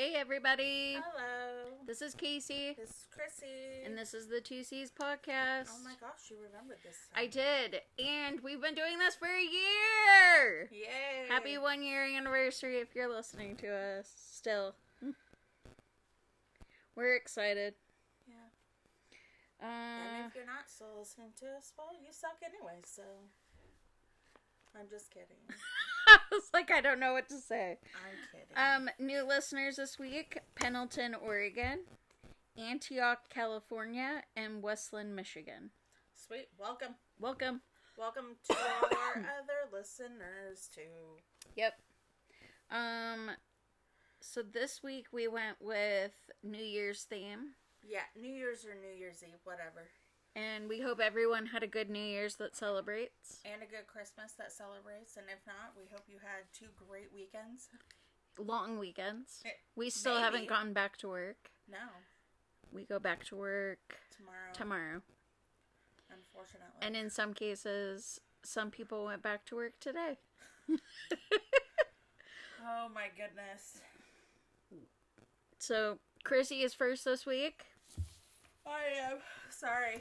Hey, everybody. Hello. This is Casey, This is Chrissy. and this is the Two C's podcast. oh my gosh, you remembered this. I did, and we've been doing this for a year. Yay. Happy one year anniversary if you're listening to us still. We're excited. Yeah. And Uh, if you're not still listening to us, well, you suck anyway, so. I'm just kidding. I was like, I don't know what to say. I'm kidding. Um, new listeners this week: Pendleton, Oregon, Antioch, California, and Westland, Michigan. Sweet. Welcome. Welcome. Welcome to our other listeners, too. Yep. Um so this week we went with New Year's theme Yeah, New Year's or New Year's Eve, whatever. And we hope everyone had a good New Year's that celebrates. And a good Christmas that celebrates. And if not, we hope you had two great weekends. Long weekends. Eh, We still maybe. haven't gone back to work. No, We go back to work tomorrow. tomorrow. Unfortunately. And in some cases some people went back to work today. oh my goodness. So Chrissy is first this week. I am sorry.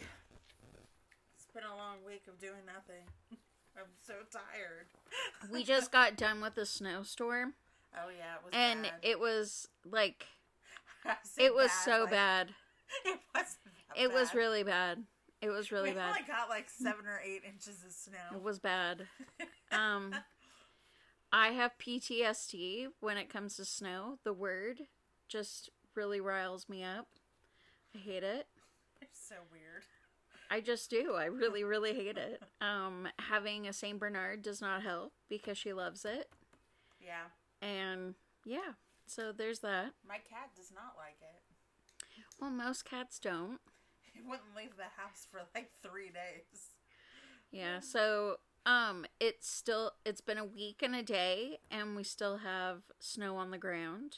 Been a long week of doing nothing. I'm so tired. We just got done with the snowstorm Oh yeah, it was and bad. it was like it was bad, so like, bad. It that It was really bad. It was really we bad. only got like seven or eight inches of snow. It was bad. Um, I have PTSD when it comes to snow. The word just really riles me up. I hate it. It's so weird. I just do. I really, really hate it. Um, having a Saint Bernard does not help because she loves it, Yeah, and yeah. So there's that. my cat does not like it. Well, most cats don't. He wouldn't leave the house for like three days. Yeah. So um, it's still it's been a week and a day, and we still have snow on the ground.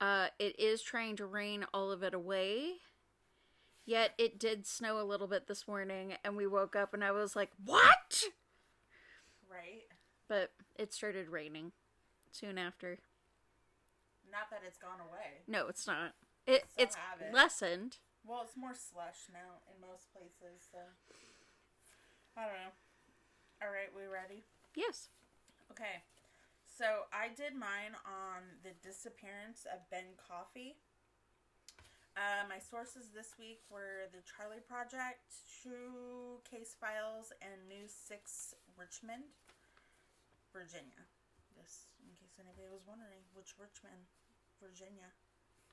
Uh, it is trying to rain all of it away. Yet it did snow a little bit this morning, and we woke up and I was like, "What?" Right? But it started raining soon after. Not that it's gone away. No, it's not. It it's it. lessened. Well, it's more slush now in most places, so I don't know. All right, we ready? Yes. Okay. So I did mine on the disappearance of Ben Coffey. Uh, my sources this week were the Charley Project, True Case Files, and News Six Richmond, Virginia. This, in case anybody was wondering, which Richmond, Virginia.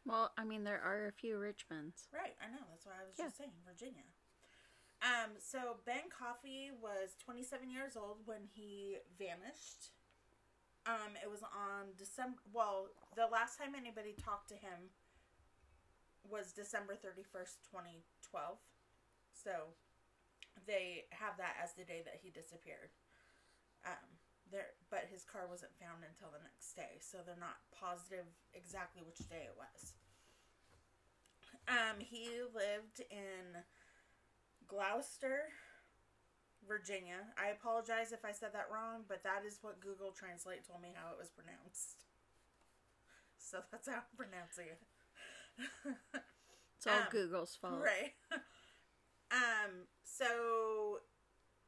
Well, I mean, there are a few Richmonds. Right, I know. That's why I was Yeah. just saying Virginia. Um, so Ben Coffey was 27 years old when he vanished. Um, it was on December. Well, the last time anybody talked to him was December 31st, 2012. So they have that as the day that he disappeared. Um, there, but his car wasn't found until the next day, so they're not positive exactly which day it was. Um, he lived in Gloucester, Virginia. I apologize if I said that wrong, but that is what Google Translate told me how it was pronounced. So that's how I'm pronouncing it. It's all Um, Google's fault. Right. um, so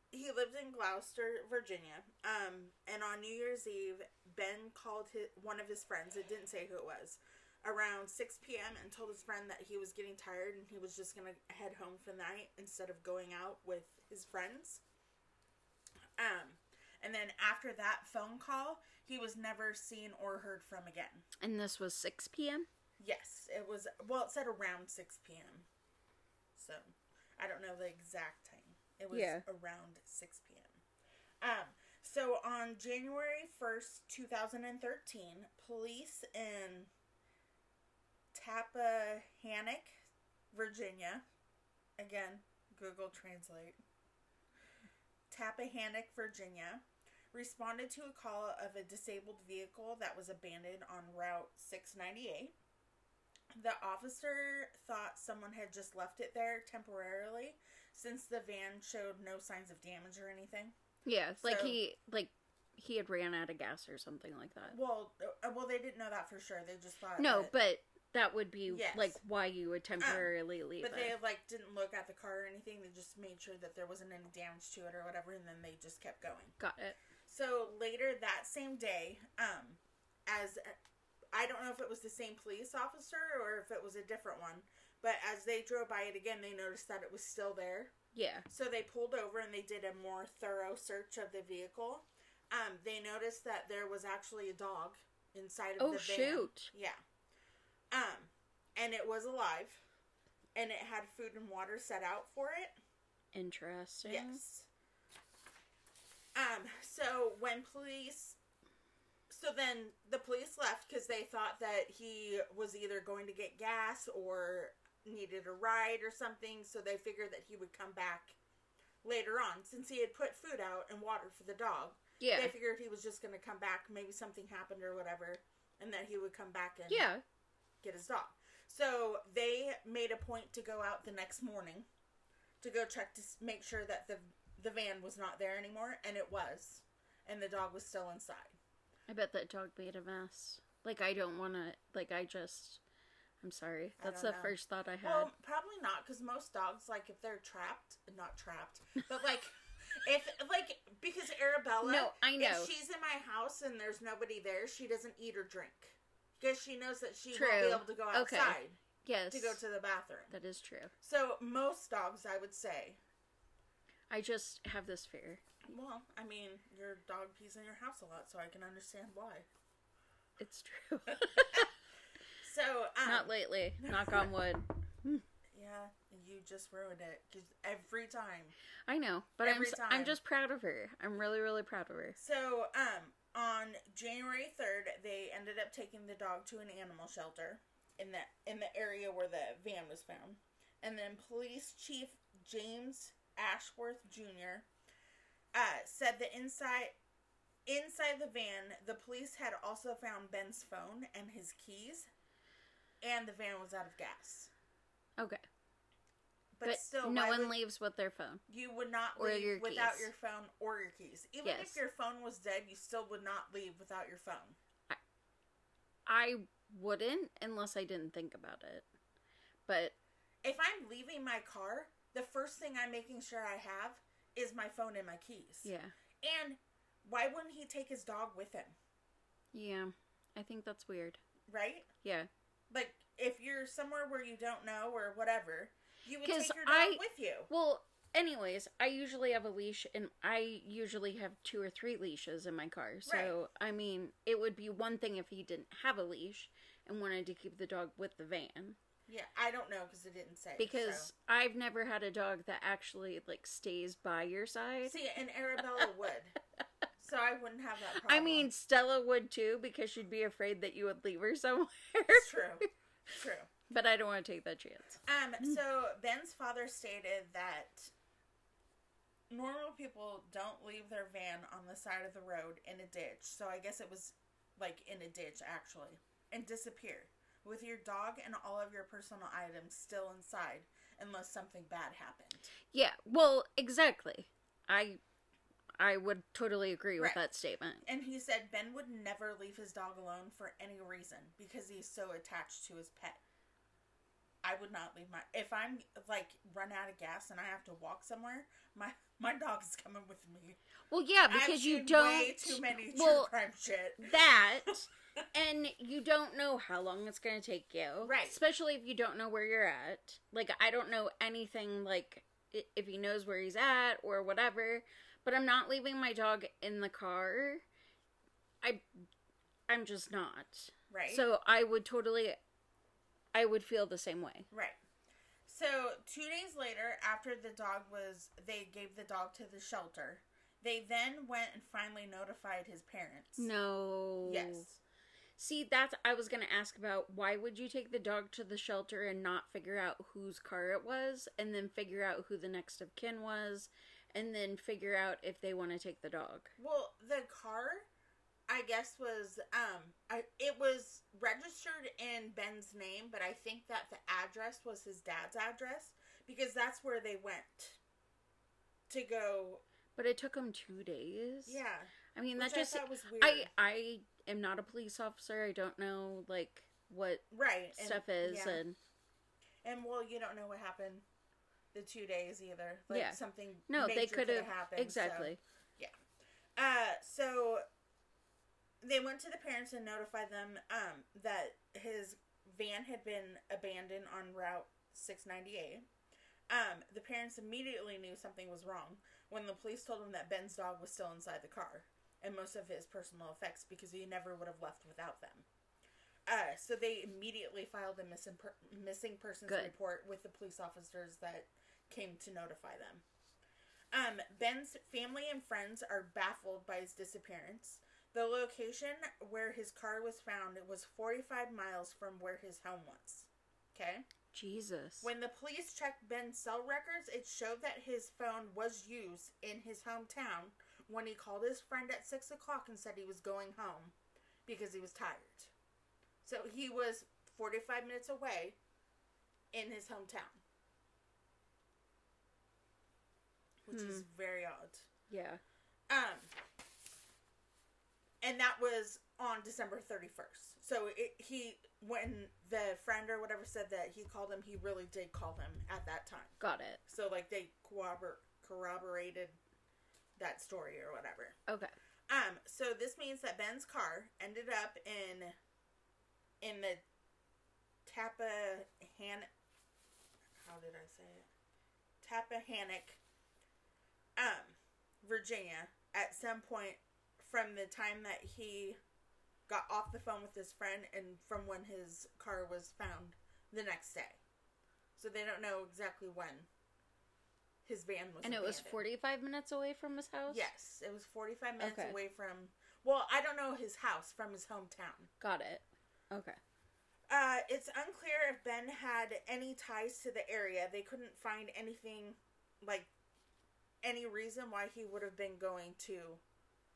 he lived in Gloucester, Virginia. Um, and on New Year's Eve, Ben called his, one of his friends, it didn't say who it was, around 6 p.m. and told his friend that he was getting tired and he was just going to head home for the night instead of going out with his friends. Um, and then after that phone call, he was never seen or heard from again. And this was 6 p.m. Yes, it was. Well, it said around six p.m. So I don't know the exact time. It was Yeah. around six p.m. Um. So on January first, two thousand and thirteen, police in Tappahannock, Virginia, again Google Translate. Tappahannock, Virginia, responded to a call of a disabled vehicle that was abandoned on Route 698. The officer thought someone had just left it there temporarily since the van showed no signs of damage or anything. Yeah, like So- he like he had ran out of gas or something like that. Well, uh, well, they didn't know that for sure. They just thought No, that- but that would be Yes. like why you would temporarily leave But it. they like didn't look at the car or anything. They just made sure that there wasn't any damage to it or whatever, and then they just kept going. Got it. So later that same day, um, as I don't know if it was the same police officer or if it was a different one, but as they drove by it again, they noticed that it was still there. Yeah. So they pulled over and they did a more thorough search of the vehicle. Um, they noticed that there was actually a dog inside of Oh the van. Oh shoot. Yeah. Um, and it was alive, and it had food and water set out for it. Interesting. Yes. Um. So when police, so then the police left because they thought that he was either going to get gas or needed a ride or something. So they figured that he would come back later on since he had put food out and water for the dog. Yeah. They figured he was just going to come back. Maybe something happened or whatever, and that he would come back and Yeah. get his dog. So they made a point to go out the next morning to go check to make sure that the the van was not there anymore, and it was, and the dog was still inside. I bet that dog made a mess. Like I don't want to. Like I just. I'm sorry. That's the know. first thought I had. Well, probably not, because most dogs, like if they're trapped, not trapped, but like if like because Arabella, no, I know. if she's in my house and there's nobody there, she doesn't eat or drink because she knows that she True. won't be able to go Okay. outside yes. to go to the bathroom. That is true. So most dogs, I would say, I just have this fear. Well, I mean, your dog pees in your house a lot, so I can understand why. It's true. So, um, Not lately. Knock on wood. yeah, you just ruined it 'cause every time. I know, but I'm time. I'm just proud of her. I'm really really proud of her. So, um, on January third, they ended up taking the dog to an animal shelter in the in the area where the van was found, and then Police Chief James Ashworth Jr. Uh, said that inside inside the van, the police had also found Ben's phone and his keys, and the van was out of gas. Okay, But, but, still, no one would- leaves with their phone. you would not Or leave your without keys. your phone or your keys. Even Yes. if your phone was dead, you still would not leave without your phone. I wouldn't unless I didn't think about it. But If I'm leaving my car, the first thing I'm making sure I have is my phone and my keys. yeah, And why wouldn't he take his dog with him? yeah, I think that's weird. Right? Yeah, Like if you're somewhere where you don't know or whatever, you would take your dog I- with you. Well, anyways, I usually have a leash, and I usually have two or three leashes in my car. So, I mean, it would be one thing if he didn't have a leash and wanted to keep the dog with the van. Yeah, I don't know because it didn't say. Because so. I've never had a dog that actually, like, stays by your side. see, and Arabella would, so I wouldn't have that problem. I mean, Stella would too, because she'd be afraid that you would leave her somewhere. it's true, true. but I don't want to take that chance. Um, so Ben's father stated that normal people don't leave their van on the side of the road in a ditch. So I guess it was like in a ditch actually, and disappear with your dog and all of your personal items still inside unless something bad happened. Yeah, well, exactly. I I would totally agree with Right. that statement. And he said Ben would never leave his dog alone for any reason because he's so attached to his pet. I would not leave my if I'm like run out of gas and I have to walk somewhere, my my dog is coming with me. Well, yeah, because you don't way too many true well, crime shit. that and you don't know how long it's going to take you. Right. Especially if you don't know where you're at. Like I don't know anything like if he knows where he's at or whatever, but I'm not leaving my dog in the car. I I'm just not. Right. So I would totally I would feel the same way. right. So two days later, after the dog was, they gave the dog to the shelter. They then went and finally notified his parents. No. Yes. See, that's I was gonna ask about why would you take the dog to the shelter and not figure out whose car it was, and then figure out who the next of kin was, and then figure out if they want to take the dog. Well, the car, I guess, was um, I, it was registered in Ben's name, but I think that the address was his dad's address because that's where they went to go. But it took them two days. Yeah, I mean, Which that just I thought was weird. I I am not a police officer. I don't know like what right and- stuff is yeah. and And well, you don't know what happened the two days either. Like Yeah. something no, they could have happened. so- exactly. Uh, so they went to the parents and notified them um, that his van had been abandoned on Route 698. Um, the parents immediately knew something was wrong when the police told them that Ben's dog was still inside the car and most of his personal effects because he never would have left without them. Uh, so they immediately filed a missing, per- missing persons Good. report with the police officers that came to notify them. Um, Ben's family and friends are baffled by his disappearance. The location where his car was found was 45 miles from where his home was. Okay? Jesus. When the police checked Ben's cell records, it showed that his phone was used in his hometown when he called his friend at 6 o'clock and said he was going home because he was tired. So he was 45 minutes away in his hometown. Which is very odd. yeah. Um, and that was on December 31st. So it, he, when the friend or whatever said that he called him, he really did call him at that time. Got it. So like they corrobor- corroborated that story or whatever. Okay. Um, so this means that Ben's car ended up in in the Tappahannock. How did I say it? Tappahannock, um, Virginia. At some point from the time that he got off the phone with his friend and from when his car was found the next day. So they don't know exactly when his van was. And it was 45 minutes away from his house? Yes, it was 45 minutes Okay. away from. Well, I don't know his house from his hometown. Got it. Okay. Uh, it's unclear if Ben had any ties to the area. They couldn't find anything, like, any reason why he would have been going to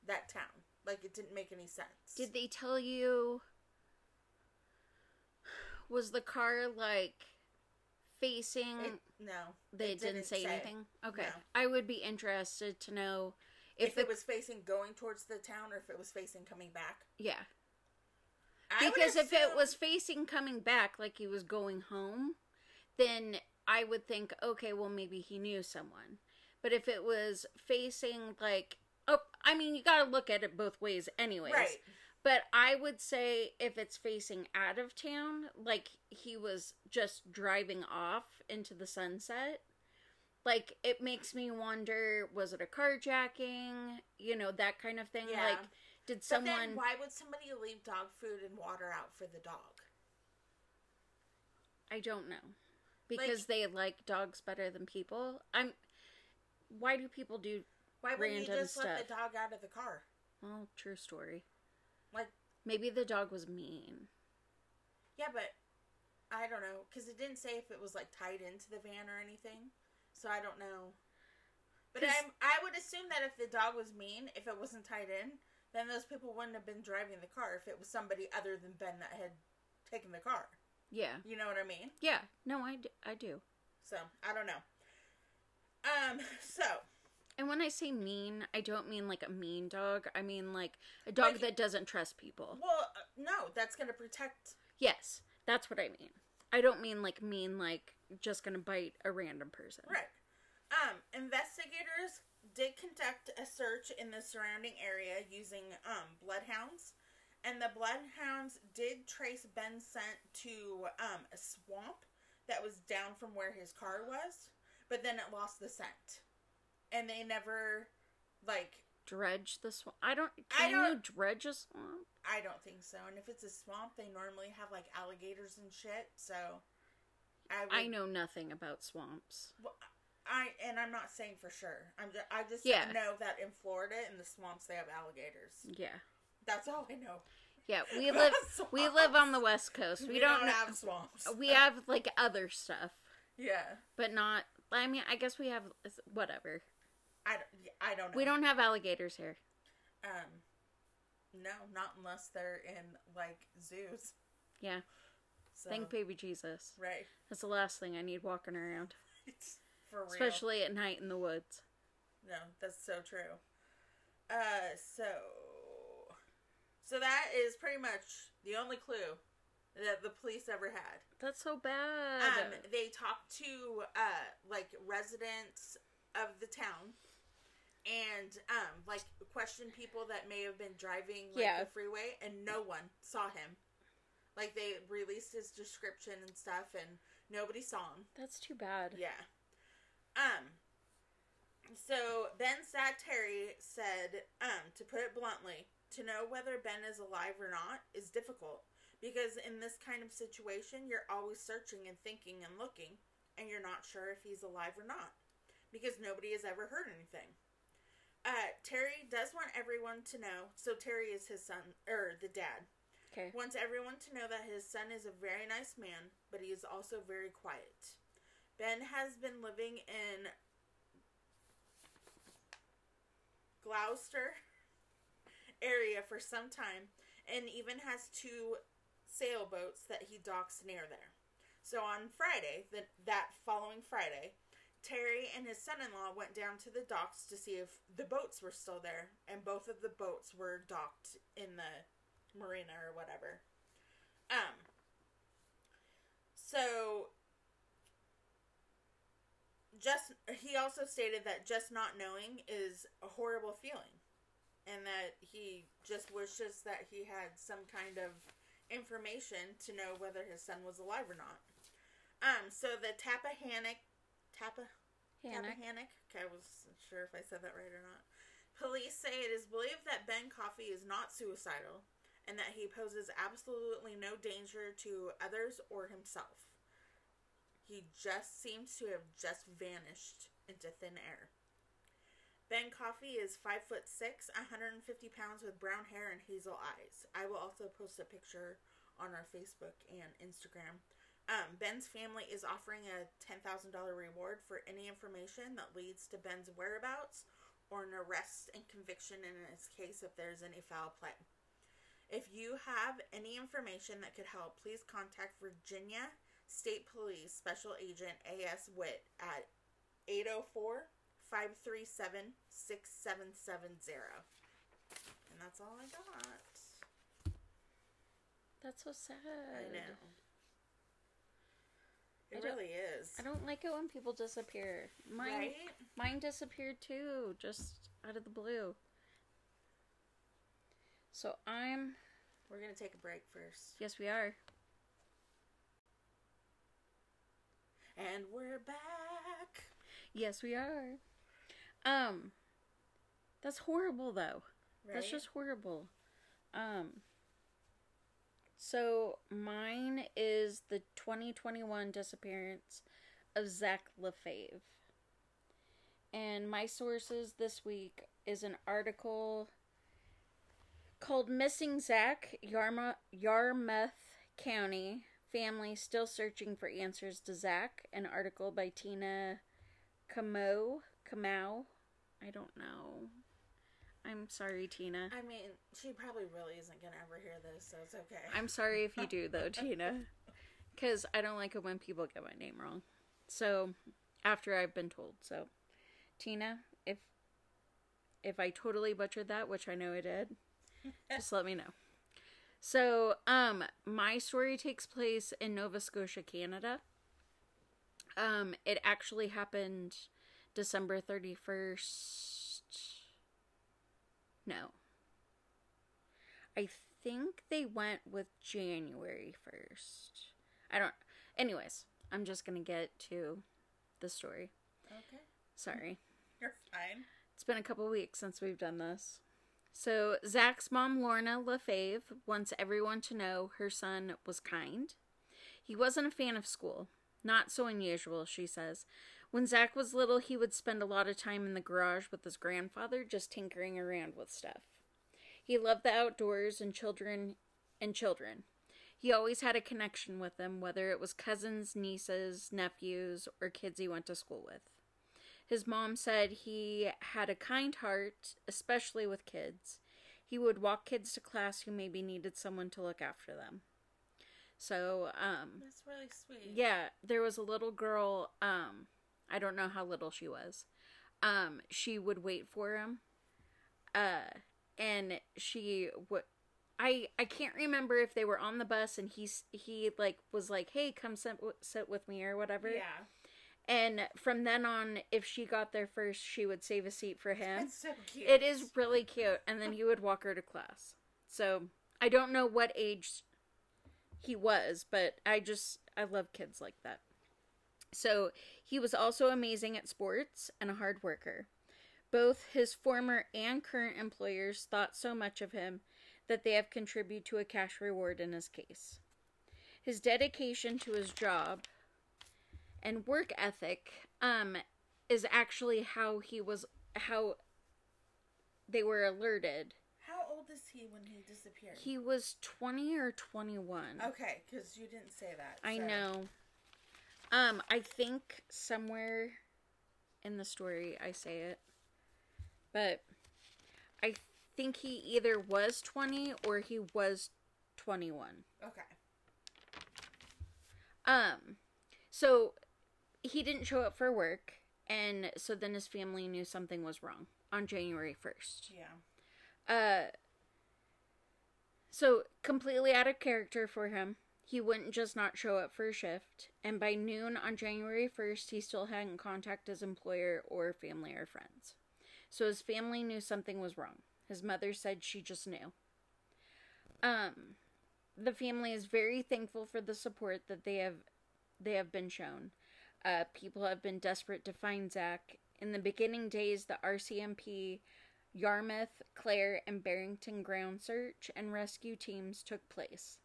that town. Like, it didn't make any sense. Did they tell you was the car like facing It, no. they it didn't, say, anything? Okay. No. I would be interested to know if, If, the it was facing going towards the town or if it was facing coming back. yeah. I Because if it was facing coming back like he was going home, then I would think, okay, well maybe he knew someone. But if it was facing like oh, I mean, you got to look at it both ways anyways. Right. But I would say if it's facing out of town, like he was just driving off into the sunset, like it makes me wonder was it a carjacking? You know, that kind of thing. Yeah. Like, did But someone. then why would somebody leave dog food and water out for the dog? I don't know. Because they like dogs better than people. I'm. Why do people do. Why wouldn't you just let the dog out of the car? Well, true story. Like, Maybe the dog was mean. yeah, but I don't know because it didn't say if it was like tied into the van or anything, so I don't know. But I'm, I would assume that if the dog was mean, if it wasn't tied in, then those people wouldn't have been driving the car if it was somebody other than Ben that had taken the car. Yeah. You know what I mean? Yeah. No, I. I do. So I don't know. Um. So And when I say mean, I don't mean like a mean dog. I mean like a dog Like- that doesn't trust people. well, uh, no, that's gonna protect. Yes, that's what I mean. I don't mean like mean like just gonna bite a random person. Right. Um, investigators did conduct a search in the surrounding area using um, bloodhounds, and the bloodhounds did trace Ben's scent to um, a swamp that was down from where his car was, but then it lost the scent, and they never like Dredge the swamp. I don't. I Can you don't- dredge a swamp? I don't think so. And if it's a swamp, they normally have like alligators and shit. So I would, I know nothing about swamps. Well, I and I'm not saying for sure. I'm just, I just Yeah. know that in Florida in the swamps they have alligators. Yeah, That's all I know. yeah. We live. we live on the west coast. We, don't, know. have swamps. We have like other stuff, yeah. but not. I mean, I guess we have whatever. I don't, I don't know. We don't have alligators here. Um, no, not unless they're in like zoos. Yeah. So, Thank baby Jesus. right. That's the last thing I need walking around, For real. especially at night in the woods. No, that's so true. Uh, so, so that is pretty much the only clue that the police ever had. That's so bad. Um, they talked to uh like residents of the town and um like questioned people that may have been driving like Yeah. the freeway and no one saw him. Like they released his description and stuff and nobody saw him. That's too bad. Yeah. Um so Ben Terry said, um, to put it bluntly, to know whether Ben is alive or not is difficult because in this kind of situation you're always searching and thinking and looking and you're not sure if he's alive or not because nobody has ever heard anything. Uh, Terry does want everyone to know. So Terry is his son or the dad Okay. wants everyone to know that his son is a very nice man, but he is also very quiet. Ben has been living in Gloucester area for some time and even has two sailboats that he docks near there. So on Friday, the, that following Friday, Terry and his son-in-law went down to the docks to see if the boats were still there, and both of the boats were docked in the marina or whatever. Um. So just he also stated that just not knowing is a horrible feeling and that he just wishes that he had some kind of information to know whether his son was alive or not. Um so the Tappahannock Tappa Tappahannock. Okay, I wasn't sure if I said that right or not. Police say it is believed that Ben Coffey is not suicidal and that he poses absolutely no danger to others or himself. He just seems to have just vanished into thin air. Ben Coffey is five foot six, 150 pounds with brown hair and hazel eyes. I will also post a picture on our Facebook and Instagram. Um, Ben's family is offering a $10,000 reward for any information that leads to Ben's whereabouts or an arrest and conviction in his case if there's any foul play. If you have any information that could help, please contact Virginia State Police Special Agent A.S. Witt at 804 537 6770. And that's all I got. That's so sad. I know. It really is. I don't like it when people disappear. Mine, Right? mine disappeared too, just out of the blue. So I'm. We're going to take a break first. Yes, we are. And we're back. Yes, we are. Um, that's horrible though. Right? That's just horrible. Um. So mine is the 2021 disappearance of Zack Lefave. And my sources this week is an article called Missing Zack, Yarmouth County Family Still Searching for Answers to Zack, an article by Tina Camo. Kamau. I don't know. I'm sorry, Tina. I mean, she probably really isn't going to ever hear this, so it's okay. I'm sorry if you do, though, Tina. Because I don't like it when people get my name wrong. So, after I've been told. So, Tina, if if I totally butchered that, which I know I did, just let me know. So, um, my story takes place in Nova Scotia, Canada. Um, it actually happened December 31st. No. I think they went with January 1st. I don't. Anyways, I'm just gonna get to the story. okay. Sorry. You're fine. It's been a couple weeks since we've done this. So, Zack's mom, Lorna Lefave, wants everyone to know her son was kind. He wasn't a fan of school. Not so unusual, she says. When Zack was little, he would spend a lot of time in the garage with his grandfather just tinkering around with stuff. He loved the outdoors and children and children. He always had a connection with them, whether it was cousins, nieces, nephews, or kids he went to school with. His mom said he had a kind heart, especially with kids. He would walk kids to class who maybe needed someone to look after them. So, um, That's really sweet. yeah, there was a little girl, um, I don't know how little she was. Um, she would wait for him uh and she would I I can't remember if they were on the bus and he's he like was like, "Hey, come sit, sit with me" or whatever. Yeah. And from then on, if she got there first, she would save a seat for him. It's so cute. It is really cute, and then he would walk her to class. So I don't know what age he was, but I just I love kids like that. So he was also amazing at sports and a hard worker. Both his former and current employers thought so much of him that they have contributed to a cash reward in his case. His dedication to his job and work ethic um is actually how he was how they were alerted. How old is he when he disappeared? He was 20 or 21. okay, because you didn't say that. I so- know. Um I think somewhere in the story I say it. But I think he either was 20 or he was 21. Okay. Um, so he didn't show up for work, and so then his family knew something was wrong on January 1st. Yeah. Uh, so completely out of character for him. He wouldn't just not show up for a shift, and by noon on January 1st, he still hadn't contacted his employer or family or friends. So his family knew something was wrong. His mother said she just knew. Um, the family is very thankful for the support that they have they have been shown. Uh, people have been desperate to find Zack. In the beginning days, the RCMP, Yarmouth, Clare, and Barrington ground search and rescue teams took place.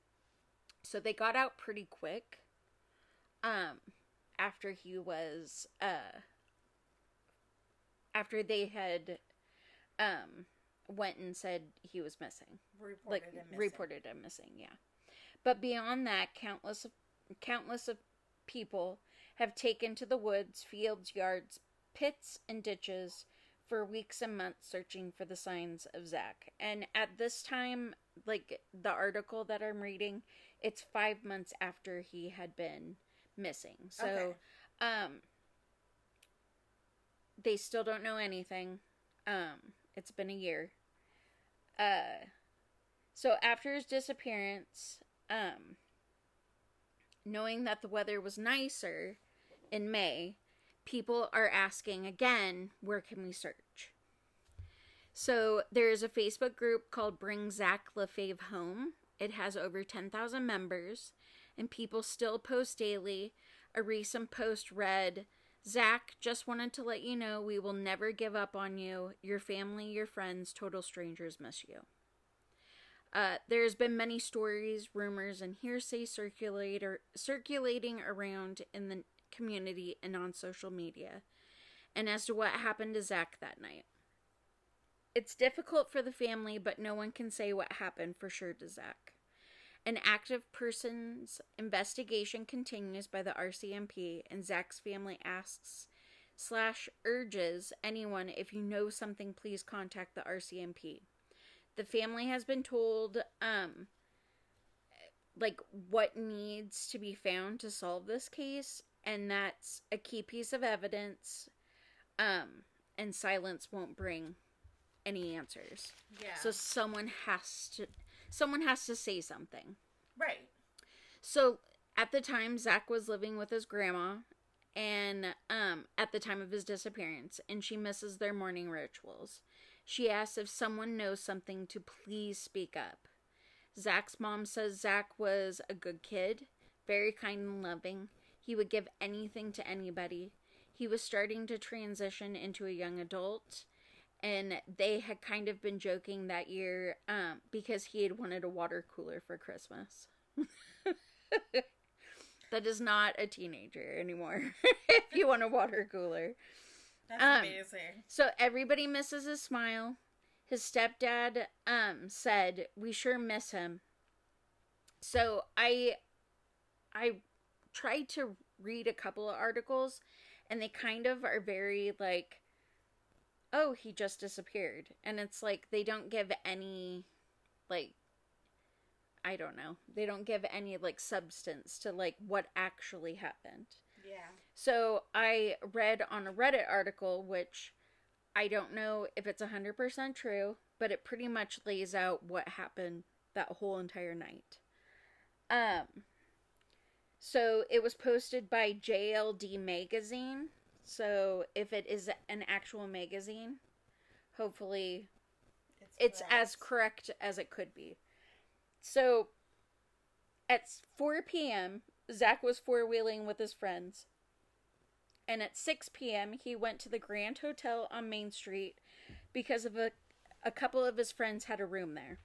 So they got out pretty quick. Um, after he was uh, after they had um went and said he was missing Reported like him missing. reported him missing yeah but beyond that countless of countless of people have taken to the woods fields yards pits and ditches for weeks and months searching for the signs of zach and at this time like the article that i'm reading it's five months after he had been missing so Okay. um they still don't know anything um it's been a year uh so after his disappearance, um, knowing that the weather was nicer in May, people are asking again, where can we search? So there is a Facebook group called Bring Zack Lefave Home. It has over 10,000 members, and people still post daily. A recent post read, Zack, just wanted to let you know we will never give up on you. Your family, your friends, total strangers miss you. Uh, there's been many stories, rumors, and hearsay circulator, circulating around in the community and on social media, and as to what happened to Zack that night. It's difficult for the family, but no one can say what happened for sure to Zack. An active person's investigation continues by the RCMP, and Zack's family asks slash urges anyone if you know something, please contact the RCMP the family has been told um like what needs to be found to solve this case and that's a key piece of evidence um and silence won't bring any answers Yeah. so someone has to someone has to say something right. so at the time Zack was living with his grandma and um at the time of his disappearance and she misses their morning rituals. She asks if someone knows something to please speak up. Zack's mom says Zack was a good kid, very kind and loving. He would give anything to anybody. He was starting to transition into a young adult and they had kind of been joking that year um, because he had wanted a water cooler for Christmas. that is not a teenager anymore. if you want a water cooler. That's Um, amazing. So everybody misses his smile. His stepdad um said, "We sure miss him." So I I tried to read a couple of articles and they kind of are very like oh, he just disappeared. And it's like they don't give any like I don't know. They don't give any like substance to like what actually happened. Yeah. So I read on a Reddit article, which I don't know if it's 100% true, but it pretty much lays out what happened that whole entire night. Um so it was posted by JLD magazine. So if it is an actual magazine, hopefully it's as correct as it could be. So at 4 p.m., Zack was four wheeling with his friends. And at 6 p.m., he went to the Grand Hotel on Main Street because of a, a couple of his friends had a room there.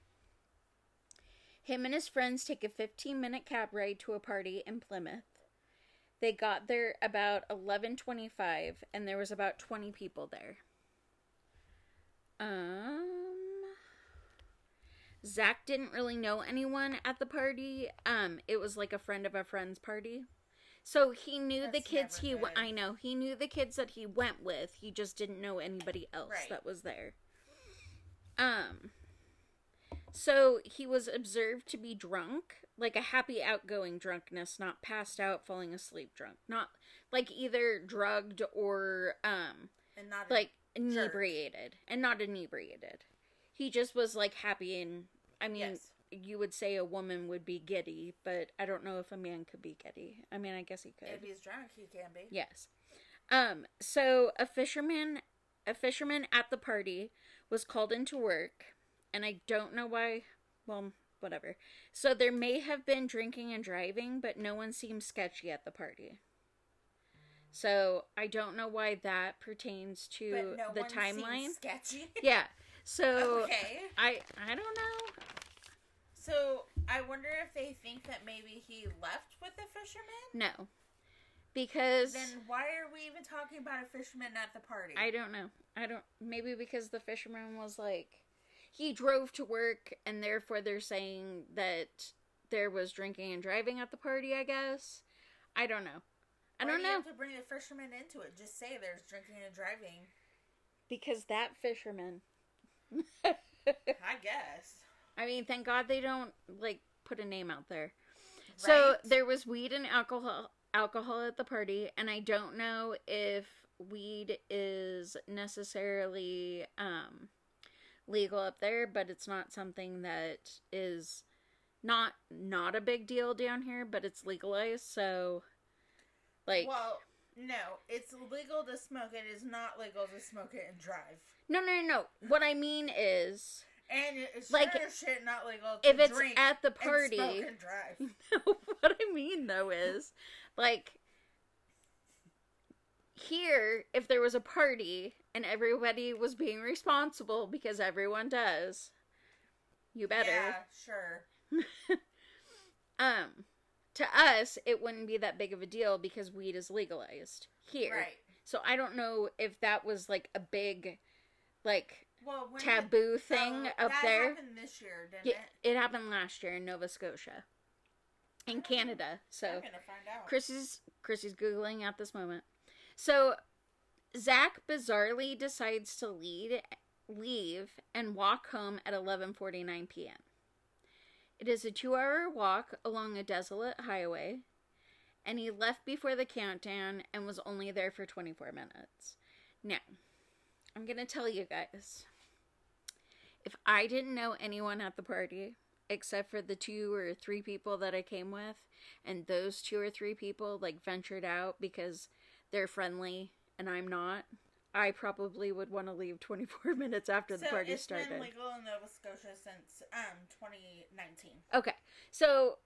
Him and his friends take a 15 minute cab ride to a party in Plymouth. They got there about 11:25 and there was about 20 people there. Um Zack didn't really know anyone at the party. Um, it was like a friend of a friend's party. So he knew That's the kids he w- I know he knew the kids that he went with. He just didn't know anybody else right. that was there. Um so he was observed to be drunk, like a happy outgoing drunkenness, not passed out falling asleep drunk. Not like either drugged or um and not like inebriated and not inebriated he just was like happy and I mean yes. you would say a woman would be giddy, but I don't know if a man could be giddy. I mean, I guess he could. If he's drunk, he can be. Yes. Um so a fisherman a fisherman at the party was called into work and I don't know why well whatever. So there may have been drinking and driving, but no one seemed sketchy at the party. So I don't know why that pertains to no the timeline. Sketchy. yeah. So okay. I I don't know. So I wonder if they think that maybe he left with the fisherman. No, because then why are we even talking about a fisherman at the party? I don't know. I don't. Maybe because the fisherman was like he drove to work, and therefore they're saying that there was drinking and driving at the party. I guess. I don't know. I Why don't do know. Have to bring the fisherman into it. Just say there's drinking and driving. Because that fisherman I guess. I mean, thank God they don't like put a name out there. Right? So there was weed and alcohol alcohol at the party, and I don't know if weed is necessarily um, legal up there, but it's not something that is not not a big deal down here, but it's legalized. So, like, well, no, it's legal to smoke. It is not legal to smoke it and drive. No, no, no. What I mean is. And it's like shit not legal if it's at the party. And and drive. No, what I mean though is, like, here, if there was a party and everybody was being responsible because everyone does, you better. Yeah, sure. um, to us, it wouldn't be that big of a deal because weed is legalized here. Right. So I don't know if that was like a big like well, taboo did, thing so up there. happened this year, didn't yeah, it? It happened last year in Nova Scotia, in Canada. So I'm gonna find out. Chrissy's Chrissy's googling at this moment. So Zack bizarrely decides to lead, leave and walk home at 11:49 p.m. It is a 2-hour walk along a desolate highway, and he left before the countdown and was only there for 24 minutes. Now, I'm going to tell you guys. If I didn't know anyone at the party, except for the two or three people that I came with, and those two or three people like ventured out because they're friendly and I'm not, I probably would want to leave 24 minutes after so the party it's started. It's been legal in Nova Scotia since um 2019. Okay, so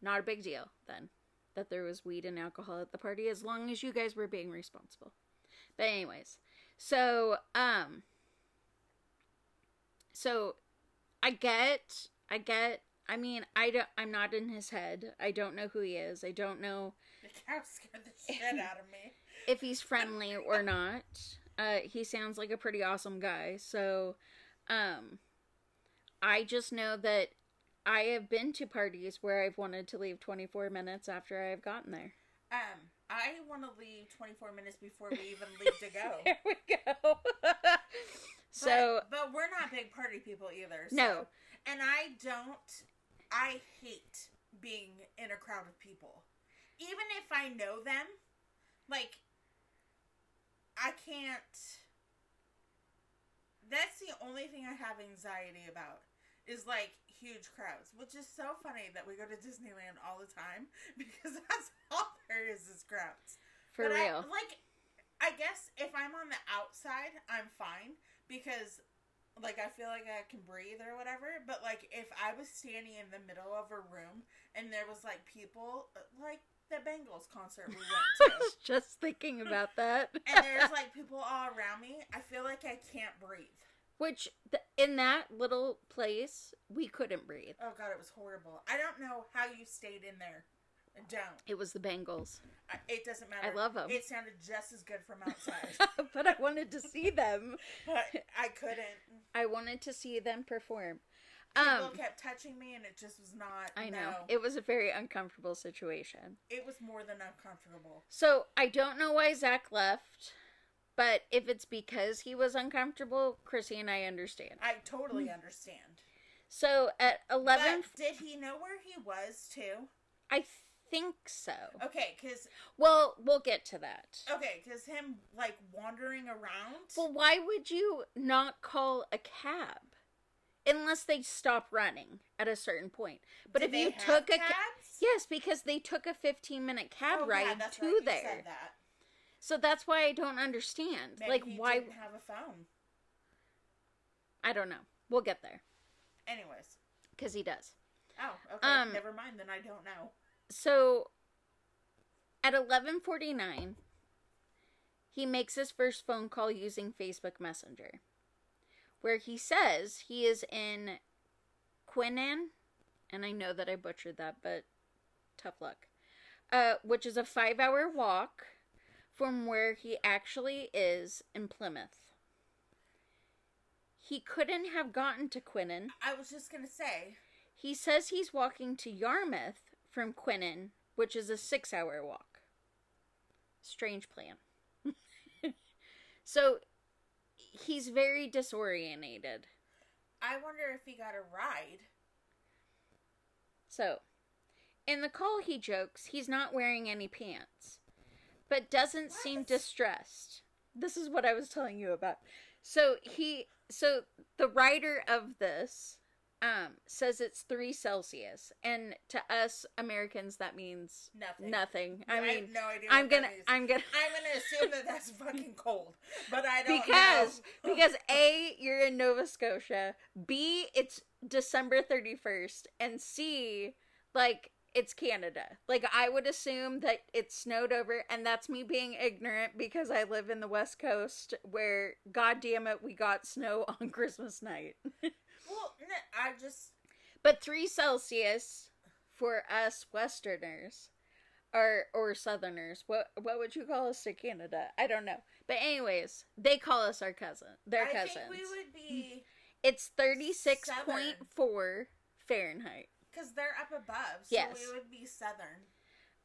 not a big deal then that there was weed and alcohol at the party, as long as you guys were being responsible. But anyways, so, um, so I get, I get, I mean, I don't, I'm not in his head. I don't know who he is. I don't know. Cow scared the shit out of me. if he's friendly or not. Uh, he sounds like a pretty awesome guy. So, um, I just know that I have been to parties where I've wanted to leave 24 minutes after I've gotten there. Um, I want to leave 24 minutes before we even leave to go. there we go. so, but, but, we're not big party people either. So. No. And I don't, I hate being in a crowd of people. Even if I know them, like, I can't, that's the only thing I have anxiety about is like huge crowds, which is so funny that we go to Disneyland all the time because that's all there is is crowds. For But real. I, like, I guess if I'm on the outside, I'm fine because, like, I feel like I can breathe or whatever. But like, if I was standing in the middle of a room and there was like people, uh, like the Bengals concert we went I to, was just thinking about that. and there's like people all around me, I feel like I can't breathe. Which, th- in that little place, we couldn't breathe. Oh god, it was horrible. I don't know how you stayed in there. Don't. It was the Bengals. I- It doesn't matter. I love 'em. It sounded just as good from outside, but I wanted to see them. but I couldn't. I wanted to see them perform. People Um, kept touching me, and it just was not. I know. no. It was a very uncomfortable situation. It was more than uncomfortable. So I don't know why Zack left, but if it's because he was uncomfortable, Chrissy and I understand. I totally understand. So at 11, But did he know where he was too? I think so. Okay, because Well, we'll get to that. okay, because him like wandering around. Well, why would you not call a cab? Unless they stop running at a certain point. But Did if you took a cabs? yes, because they took a 15 minute cab Oh, ride yeah, to right, there. That. So that's why I don't understand. Maybe like he why didn't have a phone. I don't know. We'll get there Anyways. cuz he does. Oh, okay. Um, Never mind. Then I don't know. So at 11:49 he makes his first phone call using Facebook Messenger where he says he is in Quinan and I know that I butchered that but tough luck. Uh which is a 5-hour walk from where he actually is in Plymouth. He couldn't have gotten to Quinan I was just gonna say. he says he's walking to Yarmouth from Quinan, which is a six hour walk. Strange plan. so he's very disorientated. I wonder if he got a ride. So, in the call, he jokes he's not wearing any pants, but doesn't seem distressed. This is what I was telling you about. So he, so the writer of this, um, says it's three Celsius, and to us Americans that means Nothing. nothing. I have mean, no idea. I'm gonna. I'm gonna. I'm gonna assume that that's fucking cold, but I don't because know. because a you're in Nova Scotia, b it's December 31st, and c like it's Canada. Like I would assume that it snowed over, and that's me being ignorant because I live in the West Coast, where God damn it, we got snow on Christmas night. Well, I just but three Celsius for us Westerners. Or, or Southerners. What what would you call us to Canada? I don't know. But anyways, they call us our cousin. Their I cousins. think we would be It's 36.4 Fahrenheit. because they're up above, so Yes. we would be southern.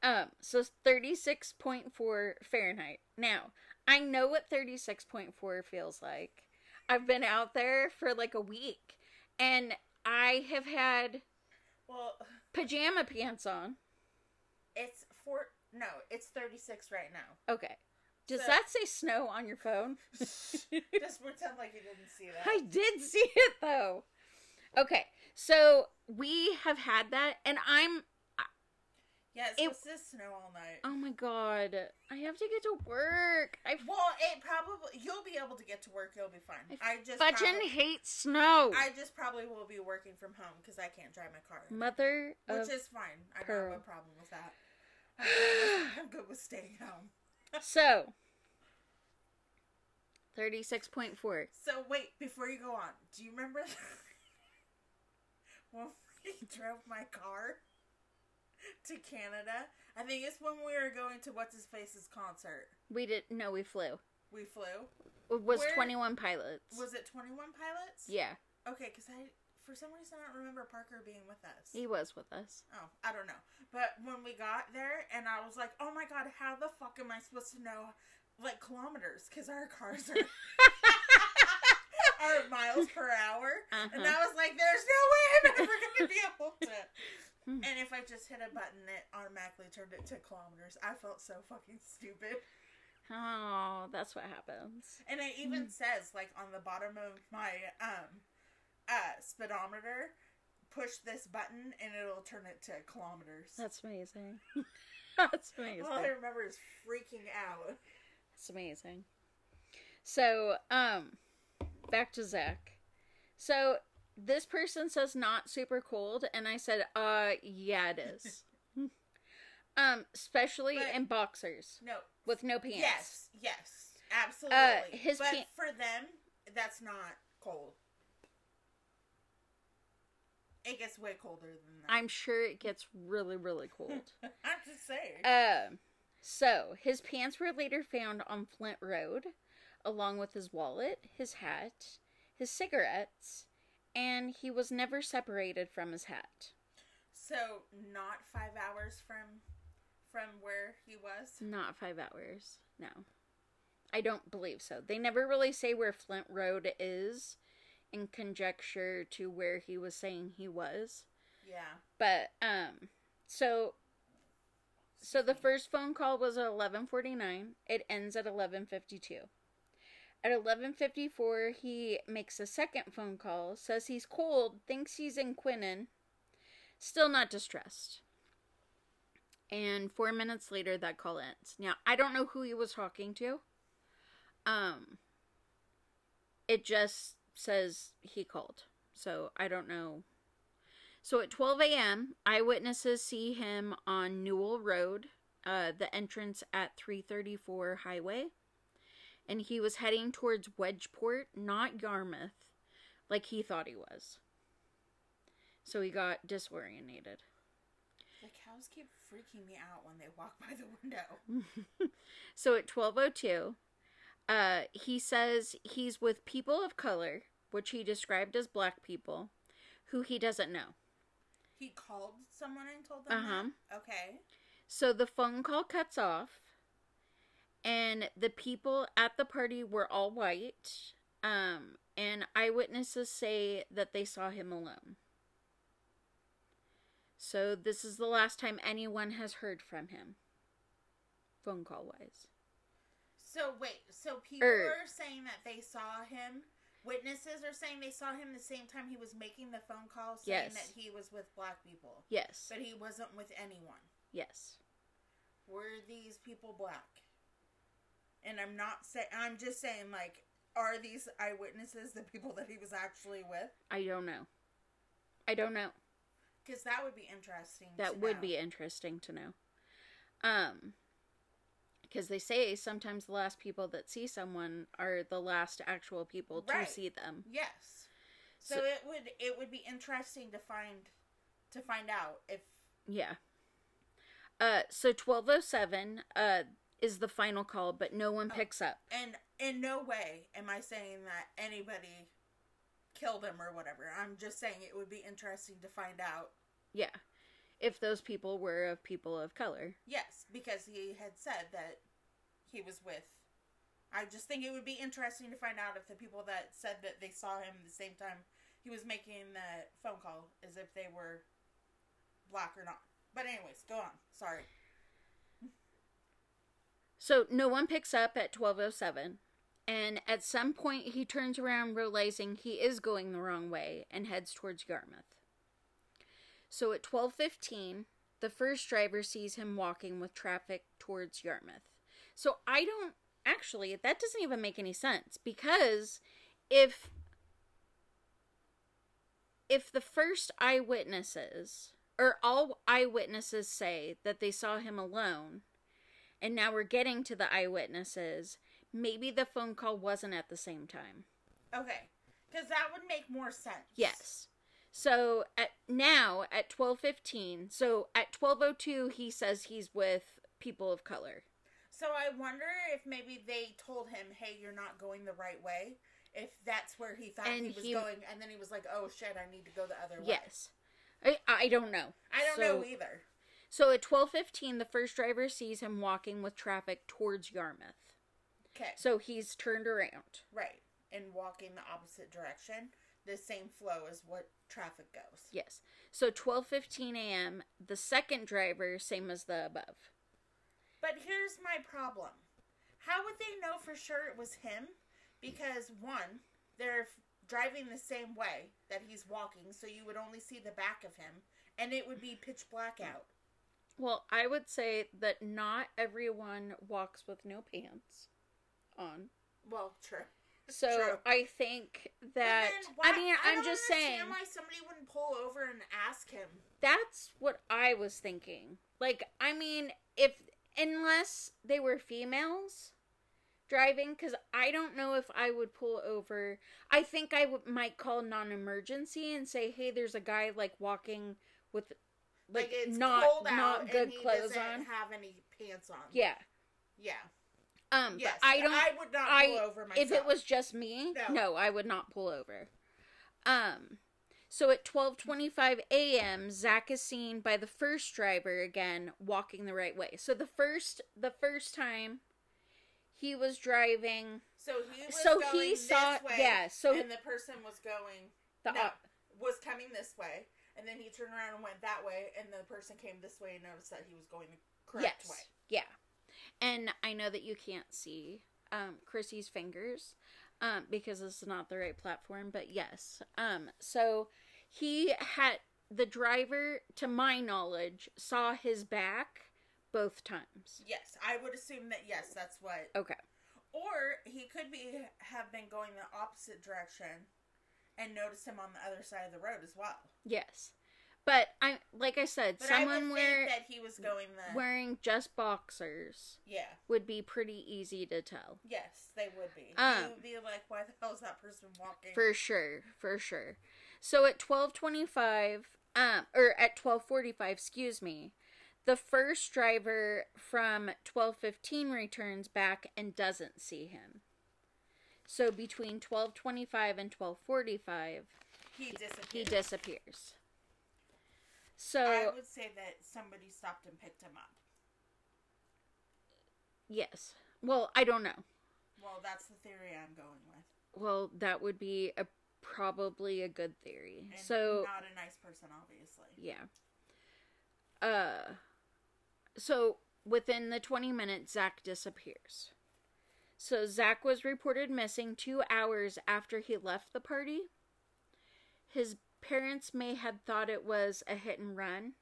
Um, so 36.4 Fahrenheit. Now, I know what 36.4 feels like. I've been out there for like a week and I have had Well, pajama pants on. it's four. No, it's thirty six right now. Okay. Does So- that say snow on your phone? Just pretend like you didn't see that. I did see it though. Okay. So we have had that and I'm Yeah, it's It- supposed to snow all night. oh my god. I have to get to work. I Well, it probably you'll be able to get to work. You'll be fine. I I just Fudgin probably, hate snow. I just probably will be working from home because I can't drive my car, Mother of which is fine. I don't have a problem with that. I'm good with, I'm good with staying home. so thirty six point four. So wait, before you go on, do you remember when we drove my car to Canada? I think it's when we were going to what's his face's concert. We did no, we flew. We flew. It was Where- twenty one pilots. Was it Twenty One Pilots? yeah, Okay, because I for some reason I don't remember Parker being with us. he was with us. Oh, I don't know. But when we got there, and I was like, "Oh my god, how the fuck am I supposed to know like kilometers? Because our cars are are miles per hour." And Uh-huh. I was like, "There's no way I'm ever gonna be able to." Hmm. and if I just hit a button, it automatically turned it to kilometers. I felt so fucking stupid. Oh, that's what happens. And it even says, like, on the bottom of my um, uh, speedometer, push this button and it'll turn it to kilometers. That's amazing. that's amazing. All I remember is freaking out. That's amazing. So, um, back to Zack. So this person says not super cold, and I said, uh, yeah, it is. um, especially But- in boxers No. with no pants. Yes, yes, absolutely. Uh, his but pan- for them, that's not cold. It gets way colder than that. I'm sure it gets really, really cold. I'm just saying. Um, so his pants were later found on Flint Road, along with his wallet, his hat, his cigarettes, and he was never separated from his hat. so not five hours from from where he was. Not five hours. No. I don't believe so. They never really say where Flint Road is in conjecture to where he was saying he was. Yeah. But um so so the first phone call was at 11:49. It ends at 11:52. At 11:54 he makes a second phone call, says he's cold, thinks he's in Quinan, still not distressed. And 4 minutes later that call ends. Now, I don't know who he was talking to. Um it just says he called. So I don't know so at 12 a.m., eyewitnesses see him on Newell Road, uh, the entrance at 334 Highway, and he was heading towards Wedgeport, not Yarmouth, like he thought he was. So he got disorientated. The cows keep freaking me out when they walk by the window. So at 12:02, uh, he says he's with people of color, which he described as black people, who he doesn't know. He called someone and told them Uh-huh. Okay. So the phone call cuts off, and the people at the party were all white. Um, and eyewitnesses say that they saw him alone. So this is the last time anyone has heard from him, phone call wise. So wait, so people Er. are saying that they saw him. Witnesses are saying they saw him the same time he was making the phone call, saying Yes. that he was with black people, Yes, but he wasn't with anyone. yes. Were these people black? And I'm not saying. I'm just saying, like, are these eyewitnesses the people that he was actually with? I don't know. I don't know. Because that would be interesting. That would know. be interesting to know. Um, because they say sometimes the last people that see someone are the last actual people to see them. Yes. So, So- it would it would be interesting to find to find out if Yeah. Uh, so twelve oh seven uh is the final call, but no one oh, picks up. and in no way am I saying that anybody killed him or whatever. I'm just saying it would be interesting to find out. Yeah, if those people were of people of color. Yes, because he had said that he was with. I just think it would be interesting to find out if the people that said that they saw him the same time he was making that phone call as if they were black or not. But anyways, go on. Sorry. So no one picks up at 1207 and at some point he turns around realizing he is going the wrong way and heads towards Yarmouth. So at 1215 the first driver sees him walking with traffic towards Yarmouth. So I don't actually that doesn't even make any sense because if if the first eyewitnesses or all eyewitnesses say that they saw him alone and now we're getting to the eyewitnesses. Maybe the phone call wasn't at the same time. Okay. Because that would make more sense. Yes. So at now at twelve fifteen. So at twelve oh two, he says he's with people of color. So I wonder if maybe they told him, "Hey, you're not going the right way." If that's where he thought And he was he- going, and then he was like, "Oh shit, I need to go the other way." Yes. I, I don't know. I don't So- know either. So at twelve fifteen, the first driver sees him walking with traffic towards Yarmouth. Okay, So he's turned around. right, and walking the opposite direction, the same flow as what traffic goes. Yes. So twelve fifteen a.m. The second driver, same as the above. But here's my problem: How would they know for sure it was him? Because one, they're driving the same way that he's walking, so you would only see the back of him, and it would be pitch black out. Well, I would say that not everyone walks with no pants on. Well, true. So True. I think that why- I mean I I'm just saying why somebody wouldn't pull over and ask him. that's what I was thinking. Like I mean if unless they were females driving cuz I don't know if I would pull over. I think I would might call non-emergency and say, "Hey, there's a guy like walking with like, Like, it's not cold out not and good he clothes doesn't on." have any pants on. Yeah. Yeah. Um Yes. but I don't I would not I- pull over myself. if it was just me, No. no. I would not pull over. Um, so at twelve twenty-five a.m., Zack is seen by the first driver again walking the right way. So the first, the first time he was driving, so he was so he saw, this way, yeah. So and the person was going the no, op- was coming this way, and then he turned around and went that way, and the person came this way and noticed that he was going the correct yes, way. yeah. And I know that you can't see um Chrissy's fingers, um, because this is not the right platform. But yes, um, so he had the driver, to my knowledge, saw his back both times. Yes, I would assume that. Yes, that's what. Okay. Or he could be have been going the opposite direction, and noticed him on the other side of the road as well. Yes. But I like I said, But someone would wear, that he was going the. wearing just boxers yeah. would be pretty easy to tell. Yes, they would be. Um, you would be like, why the hell is that person walking? For sure, for sure. So at 12:25 um or at 12:45, excuse me, the first driver from 12:15 returns back and doesn't see him. So between 12:25 and 12:45, he disappeared. he disappears. So I would say that somebody stopped and picked him up. yes. Well, I don't know. Well, that's the theory I'm going with. Well, that would be a probably a good theory. And so not a nice person, obviously. yeah. Uh so within the 20 minutes Zack disappears. So Zack was reported missing 2 hours after he left the party. His parents may have thought it was a hit and run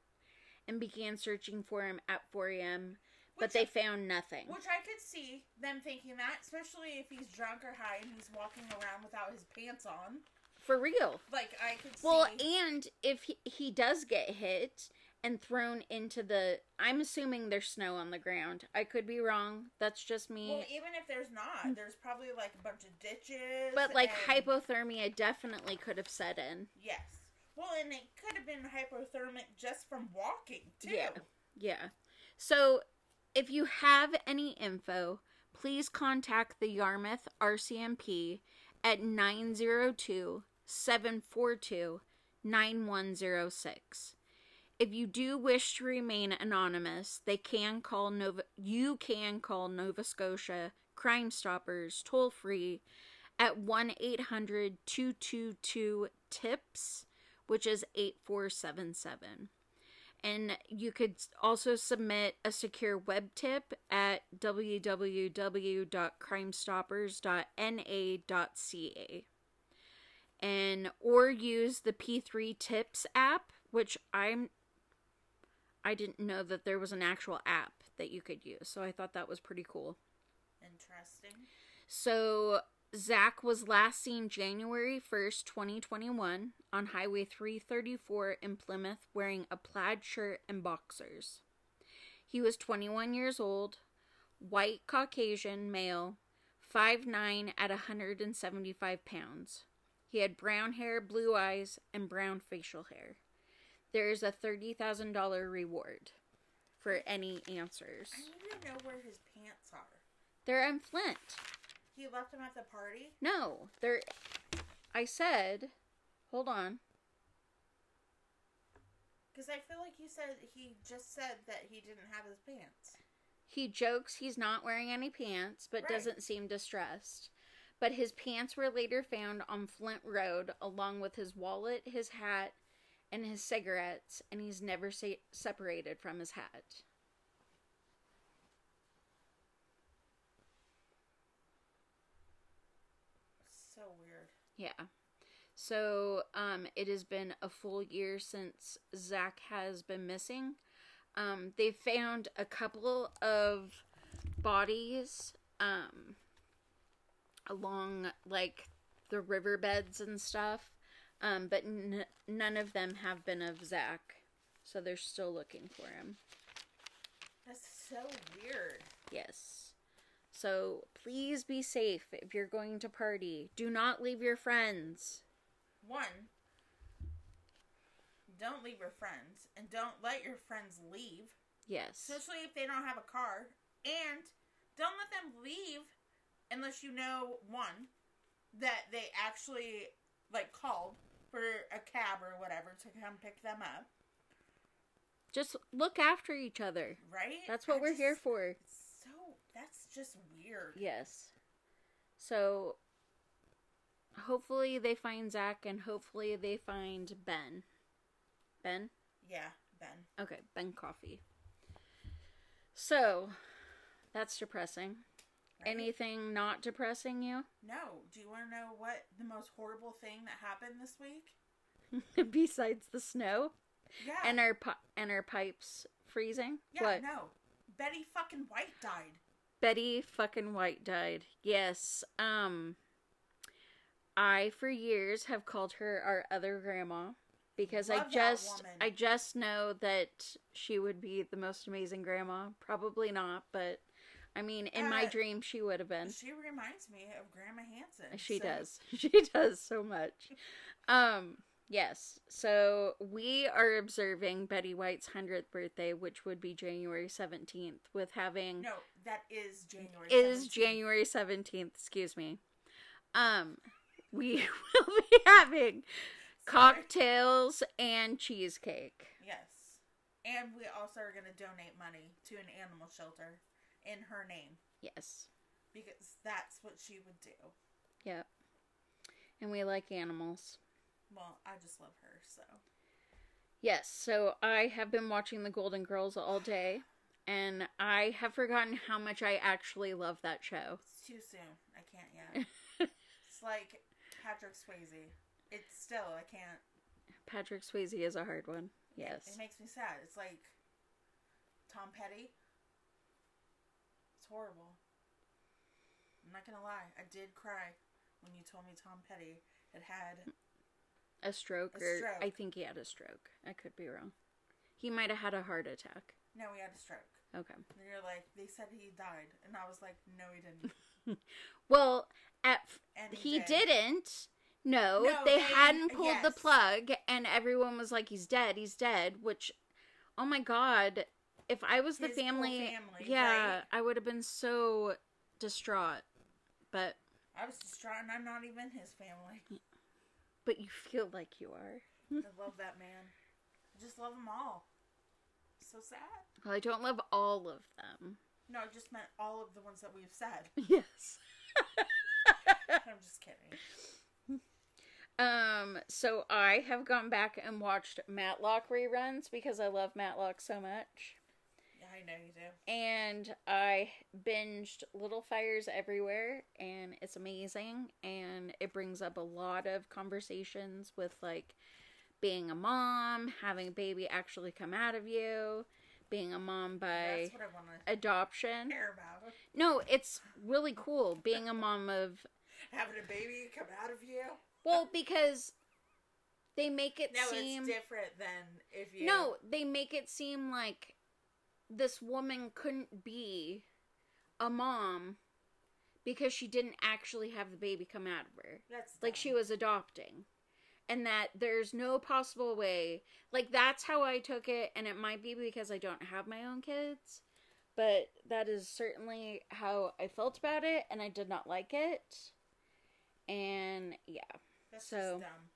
and began searching for him at 4 a.m., but Which they I- found nothing. Which I could see them thinking that, especially if he's drunk or high and he's walking around without his pants on. For real. Like I could see. Well, and if he, he does get hit and thrown into the, I'm assuming there's snow on the ground. I could be wrong. That's just me. well, even if there's not, there's probably like a bunch of ditches. but like and- hypothermia definitely could have set in. Yes. Well, and it could have been hypothermic just from walking too. Yeah. Yeah. So if you have any info, please contact the Yarmouth RCMP at 902 742 9106. If you do wish to remain anonymous, they can call Nova you can call Nova Scotia Crime Stoppers toll free at 1-800-222 TIPS, which is 8477. And you could also submit a secure web tip at www.crimestoppers.na.ca. And or use the P3 Tips app, which I'm I didn't know that there was an actual app that you could use. So I thought that was pretty cool. Interesting. So Zack was last seen January 1st, 2021, on Highway 334 in Plymouth wearing a plaid shirt and boxers. He was 21 years old, white Caucasian male, 5'9 at 175 pounds. He had brown hair, blue eyes, and brown facial hair. There is a $30,000 reward for any answers. I need to know where his pants are. They're in Flint. He left them at the party. No, there. I said, hold on. Because I feel like you said he just said that he didn't have his pants. He jokes he's not wearing any pants, but Right. doesn't seem distressed. But his pants were later found on Flint Road, along with his wallet, his hat, and his cigarettes, and he's never separated from his hat. So weird. Yeah. So um, it has been a full year since Zack has been missing. Um, they found a couple of bodies um, along like the riverbeds and stuff um, but n- none of them have been of Zack. So they're still looking for him. That's so weird. Yes. So please be safe if you're going to party. Do not leave your friends. One, don't leave your friends, and don't let your friends leave, Yes. especially if they don't have a car. And don't let them leave unless you know one that they actually like called for a cab or whatever to come pick them up, Just look after each other. right? That's what I we're just- here for. So that's just weird. Yes. So hopefully they find Zack and hopefully they find Ben. Ben? Yeah, Ben. Okay, Ben Coffey. So that's depressing. Right? Anything not depressing you? No. Do you want to know what the most horrible thing that happened this week? Besides the snow Yeah. and our pi- and our pipes freezing? yeah, what? no. Betty fucking White died. Betty fucking White died. Yes. Um I for years have called her our other grandma because I Love that just. I just know that she would be the most amazing grandma. Probably not, but I mean in my Uh, dream she would have been. She reminds me of Grandma Hanson. She so- does. She does so much. Um yes. So we are observing Betty White's 100th birthday, which would be January 17th with having No, that is January. is 17th. January 17th, excuse me. Um we will be having Sorry. cocktails and cheesecake. Yes. And we also are going to donate money to an animal shelter in her name Yes. because that's what she would do. Yep. And we like animals. Well, I just love her, so. Yes, so I have been watching the Golden Girls all day and I have forgotten how much I actually love that show. It's too soon. I can't yet. it's like Patrick Swayze. It's still, I can't. Patrick Swayze is a hard one. Yes. It makes me sad. It's like Tom Petty. It's horrible. I'm not gonna lie. I did cry when you told me Tom Petty had had. A stroke A or stroke. I think he had a stroke. I could be wrong. He might have had a heart attack. No, he had a stroke. Okay. And you're like, they said he died, and I was like, no, he didn't. Well, at f- And he did. didn't. No, No, they, they- hadn't pulled the plug, and everyone was like, "He's dead. He's dead." Which, oh my god, if I was the family, family, yeah, right? I would have been so distraught. But, I was distraught, and I'm not even his family. but you feel like you are. I love that man. I just love them all. So sad. Well, I don't love all of them. No, I just meant all of the ones that we've said. Yes. I'm just kidding. Um, so I have gone back and watched Matlock reruns because I love Matlock so much. I know you do. and I binged Little Fires Everywhere, and it's amazing. And it brings up a lot of conversations with like being a mom, having a baby actually come out of you, being a mom by That's what I want to adoption. No, it's really cool being a mom of Having a baby come out of you. well because they make it No, seem it's different than if you. No, they make it seem like this woman couldn't be a mom because she didn't actually have the baby come out of her. that's Like she was adopting. And that there's no possible way. Like that's how I took it and it might be because I don't have my own kids, but that is certainly how I felt about it and I did not like it. And yeah. That's so- just dumb.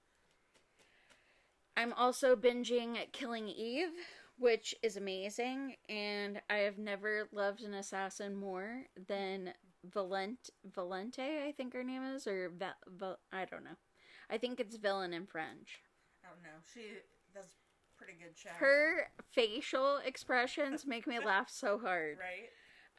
I'm also binging Killing Eve, which is amazing, and I have never loved an assassin more than Valente. Valente, I think her name is, or Va- Va- I don't know. I think it's villain in French. I don't know. She does pretty good show. Her facial expressions make me laugh so hard. right?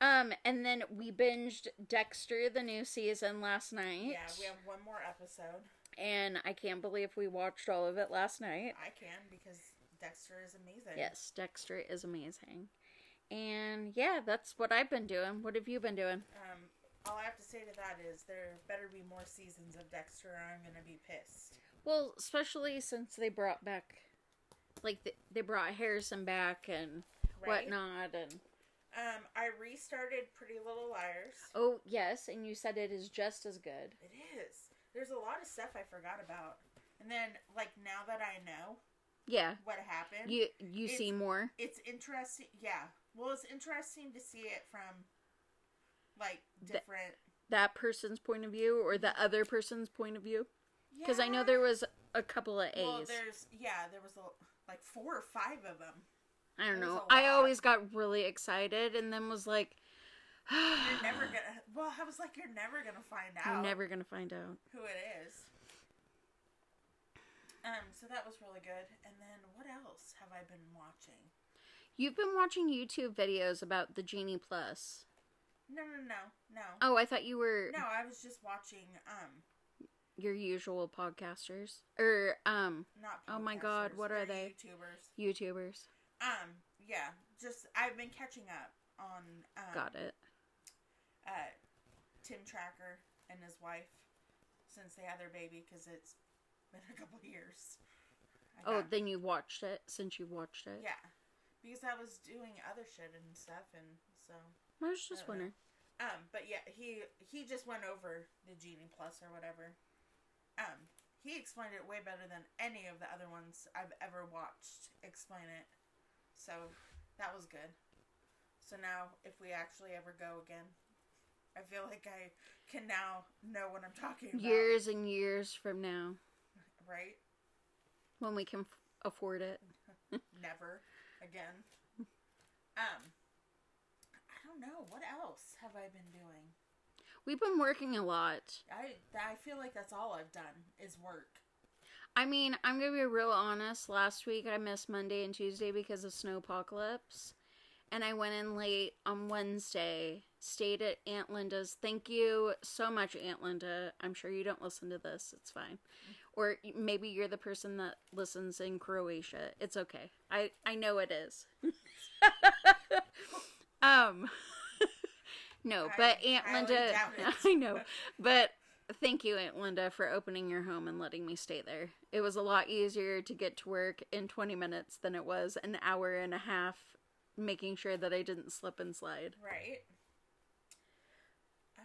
Um, and then we binged Dexter, the new season, last night. Yeah, we have one more episode. and I can't believe we watched all of it last night. I can because Dexter is amazing. Yes, Dexter is amazing. And yeah, that's what I've been doing. What have you been doing? Um, all I have to say to that is there better be more seasons of Dexter, or I'm gonna be pissed. Well, especially since they brought back, like, th- they brought Harrison back and Right? whatnot. And Um, I restarted Pretty Little Liars. oh, yes, and you said it is just as good. It is. There's a lot of stuff I forgot about, and then like now that I know Yeah, what happened, you you It's- see more. it's interesting. Yeah, well, it's interesting to see it from like different. That person's point of view or the other person's point of view. Because I know there was a couple of A's. Well, there's yeah, there was a, like four or five of them. I don't know. i always got really excited and then was like, You're never gonna. Well, I was like, you're never gonna find out. You're never gonna find out. who it is. Um, so that was really good. And then what else have I been watching? You've been watching YouTube videos about the Genie Plus. No, no, no, no. Oh, I thought you were No, I was just watching. Um, your usual podcasters or um not. Oh my God, what are they? YouTubers. YouTubers. Um, yeah, just I've been catching up on. Um, Got it. Uh, Tim Tracker and his wife since they had their baby because it's been a couple years. I Oh, got- then you watched it since you watched it. yeah, because I was doing other shit and stuff, and so. I was just I don't know. wondering. Um, but yeah, he he just went over the Genie Plus or whatever. Um, he explained it way better than any of the other ones I've ever watched explain it. So that was good. So now, if we actually ever go again, I feel like I can now know what I'm talking about. Years and years from now, right? when we can f- afford it. Never again. Um, I don't know what else have I been doing. We've been working a lot. I I feel like that's all I've done is work. I mean, I'm gonna be real honest. Last week I missed Monday and Tuesday because of snowpocalypse, and I went in late on Wednesday. Stayed at Aunt Linda's. Thank you so much, Aunt Linda. I'm sure you don't listen to this. It's fine. Or maybe you're the person that listens in Croatia. It's okay. I I know it is. um. no, I but Aunt highly Linda. I know, but Thank you, Aunt Linda, for opening your home and letting me stay there. It was a lot easier to get to work in 20 minutes than it was an hour and a half making sure that I didn't slip and slide. Right. Um,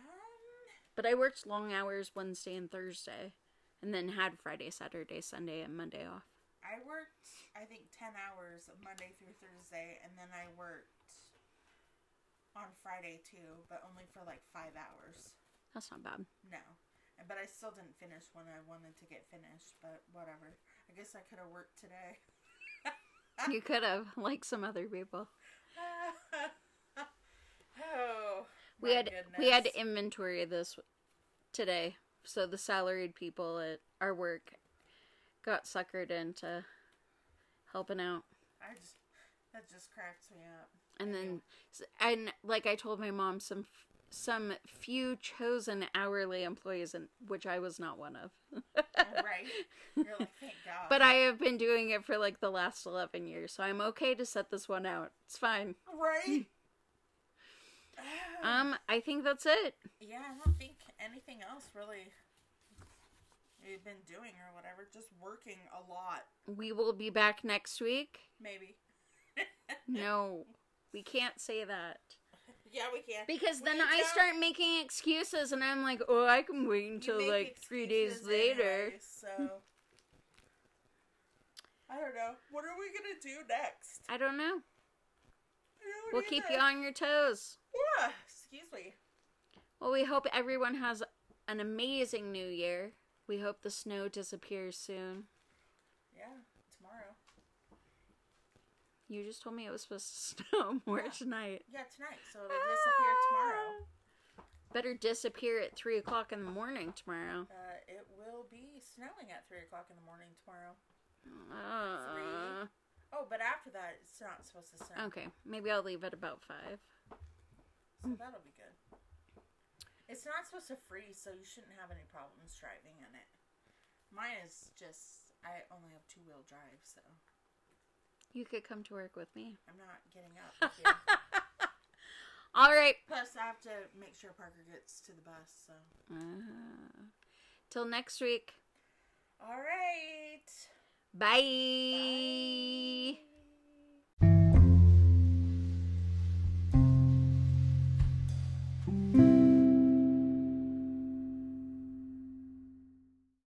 But I worked long hours Wednesday and Thursday, and then had Friday, Saturday, Sunday, and Monday off. I worked, I think, 10 hours Monday through Thursday, and then I worked on Friday too, but only for like five hours. That's not bad. No. But I still didn't finish when I wanted to get finished, but whatever. I guess I could have worked today. You could have, like some other people. oh, We had we had goodness. inventory this today, so the salaried people at our work got suckered into helping out. I just that just cracks me up. and then and like i told my mom some some few chosen hourly employees and which i was not one of right? You're like, thank God. but i have been doing it for like the last 11 years so i'm okay to set this one out it's fine right. um i think that's it yeah, I don't think anything else really we've been doing or whatever. Just working a lot, we will be back next week maybe. no we can't say that Yeah, we can't. because then i don't- start making excuses and i'm like oh i can wait until like three days later anyway, so I don't know. What are we gonna do next? i don't know I don't we'll keep you on your toes Yeah. Excuse me. Well, we hope everyone has an amazing new year. We hope the snow disappears soon. Yeah, tomorrow. You just told me it was supposed to snow more Yeah. tonight. Yeah, tonight. So it'll disappear tomorrow. Better disappear at 3 o'clock in the morning tomorrow. Uh, it will be snowing at three o'clock in the morning tomorrow. Uh, Oh, but after that, it's not supposed to snow. okay, maybe I'll leave at about 5. So that'll be good. It's not supposed to freeze, so you shouldn't have any problems driving in it. Mine is just I only have two wheel drive, so You could come to work with me. I'm not getting up. All right. Plus, I have to make sure Parker gets to the bus. So, Uh, till next week. all right. Bye. Bye.